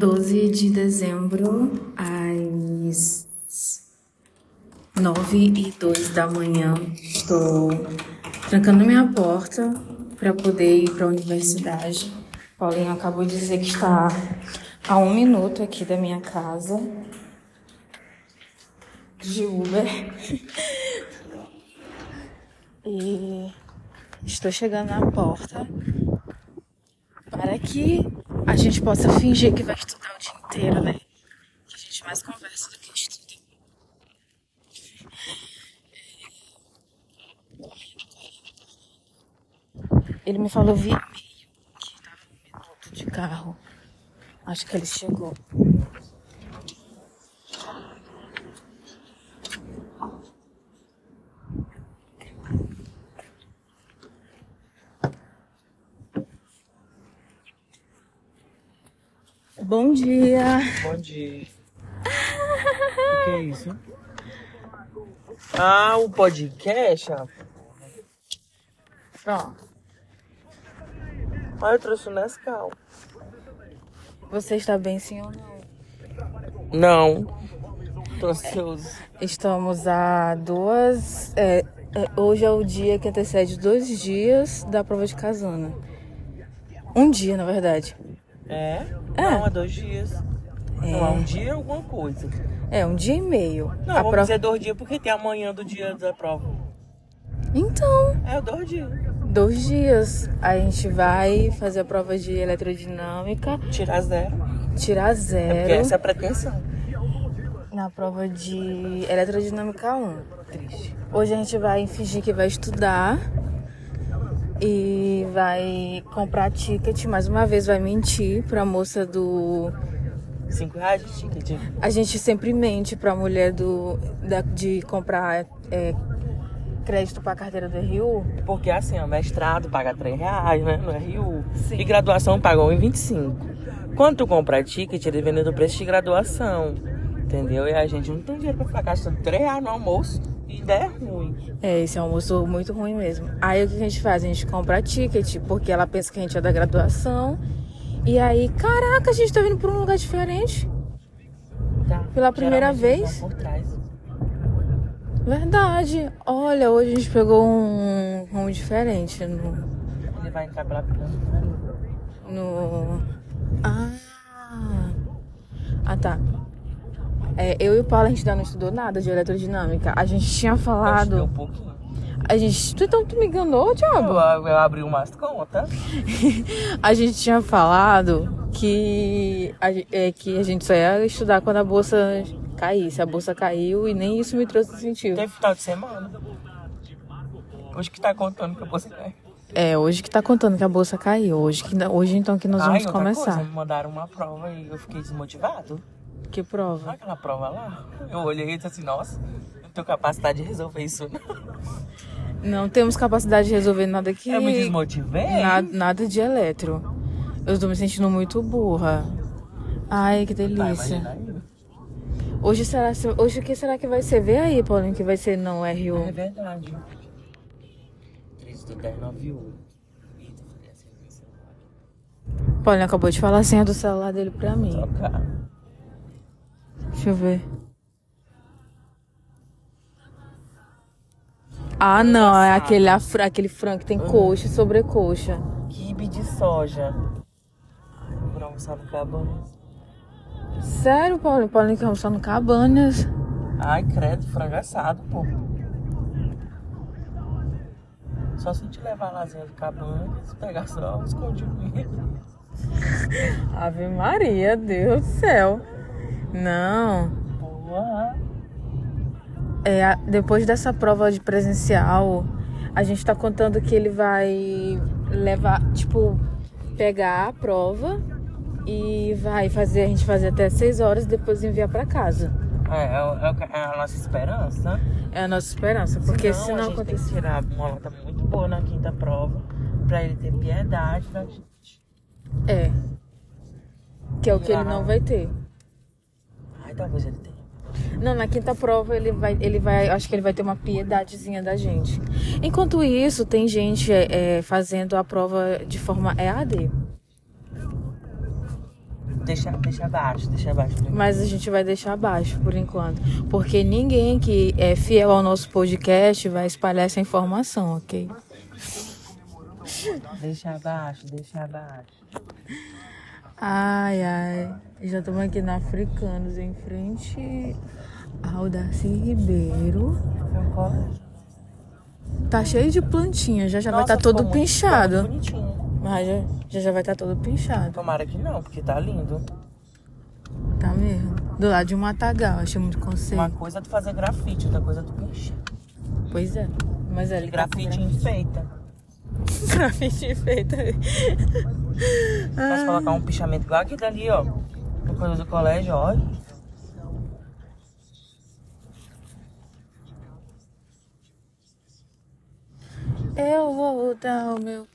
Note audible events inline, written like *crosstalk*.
12 de dezembro, às 9 e 2 da manhã. Estou trancando minha porta para poder ir para a universidade. Paulinho acabou de dizer que está a um minuto aqui da minha casa de Uber. *laughs* e estou chegando na porta para que a gente possa fingir que vai estudar o dia inteiro, né? Que a gente mais conversa do que estuda. Ele me falou via que minuto de carro. Acho que ele chegou. Bom dia. Bom dia. o que é isso? Ah, o podcast? Ah, Pronto. Ah, eu trouxe o Nescau. Você está bem, sim ou não? Não. Tô ansioso. Estamos a duas. é, é, hoje é o dia que antecede dois dias da prova de casana. Um dia, na verdade. É? É. Não, há dois dias. É. Não, há um dia é alguma coisa. É, um dia e meio. Não, a vamos prova... dizer dois dias porque tem amanhã do dia da prova. Então, É, dois dias. dois dias. A gente vai fazer a prova de eletrodinâmica, Tirar zero. tirar É porque zero. essa é a pretensão. Na prova de eletrodinâmica 1. Triste. Hoje a gente vai fingir que vai estudar e vai comprar ticket. Mais uma vez vai mentir pra moça do. Cinco reais de ticket. A gente sempre mente pra mulher do da- de comprar é, crédito pra carteira do RU. Porque assim, ó, mestrado paga 3 reais, né? No RU. Sim. E graduação paga 1,25. Quando tu compra ticket, ele vende do preço de graduação. Entendeu? E a gente não tem dinheiro pra ficar gastando 3 reais no almoço. Ainda é ruim. É, esse almoço muito ruim mesmo. Aí o que a gente faz? A gente compra ticket, porque ela pensa que a gente é da graduação. E aí, caraca, a gente tá vindo pra um lugar diferente. Tá? Pela primeira vez? Por trás. Verdade. Olha, hoje a gente pegou um rumo diferente no. Ele vai entrar pela primeira. no... Ah. Ah, tá. É, eu e o Paulo, a gente ainda não estudou nada de eletrodinâmica. A gente tinha Eu estudei falado. um pouquinho. A gente. Tu, então tu me enganou, Eu, Diabo? eu abri umas contas. *laughs* A gente tinha falado que a, é, que a gente só ia estudar quando a bolsa caísse. A bolsa caiu e nem isso me trouxe incentivo. Teve final de semana. Hoje que tá contando que eu posso ganhar. É, hoje que tá contando que a bolsa caiu. Hoje, que, hoje então que nós Ai, vamos começar. Coisa, me mandaram uma prova e eu fiquei desmotivado. Que prova? Sabe aquela prova lá? Eu olhei e disse assim, nossa, não tenho capacidade de resolver isso não. Não temos capacidade de resolver nada aqui. Eu me desmotivei. Na- nada de eletro. Eu tô me sentindo muito burra. Ai, que Tá, delícia. hoje será hoje o que será que vai ser? Vê aí, Paulinho, que vai ser não É RU. verdade. 3 do 10, 9, 1. Eita, falei assim, meu celular. Paulinho acabou de falar a senha do celular dele pra mim. Trocar. Deixa eu ver. Ah, não, é aquele, afra, aquele frango que tem coxa e sobrecoxa. Quibe de soja. Pra almoçar no cabana. Sério, Paulinho? Paulinho quer almoçar no Cabanas. Ai, credo, frango assado, pô. Só se a gente levar a lasanha do cabanas, pegar só os condimentos. Ave Maria, Deus do céu. Não. Porra. É, depois dessa prova de presencial, a gente tá contando que ele vai levar, tipo, pegar a prova e vai fazer a gente fazer até 6 horas e depois enviar pra casa. É, é, é que- é a nossa esperança. É a nossa esperança, porque se Senão, não a gente acontecer. tirar uma nota muito boa na quinta prova pra ele ter piedade da gente. É. Que é o que ele não vai ter. Talvez ele tenha. Não, na quinta prova ele vai, ele vai, acho que ele vai ter uma piedadezinha da gente. Enquanto isso, tem gente é, é, fazendo a prova de forma EAD. deixa, deixa abaixo, deixa abaixo. Mas a gente vai deixar abaixo por enquanto. Porque ninguém que é fiel ao nosso podcast vai espalhar essa informação, ok? Deixa abaixo, deixa abaixo. Ai, ai. Já estamos aqui na Africanos, em frente ao Darcy Ribeiro. Tá cheio de plantinha, já já vai Nossa, estar todo ficou muito- pinchado. muito bonitinho. Mas já, já já vai estar todo pinchado. Tomara que não, porque tá lindo. Tá mesmo. Do lado de um matagal, achei muito conceito. Uma coisa é tu fazer grafite, outra coisa é tu pinchar. Pois é. Mas é, tá com Grafite enfeita. *laughs* grafite feito. Mas colocar um pichamento igual aquele dali, ó. Uma coisa do colégio, ó. Eu vou dar o meu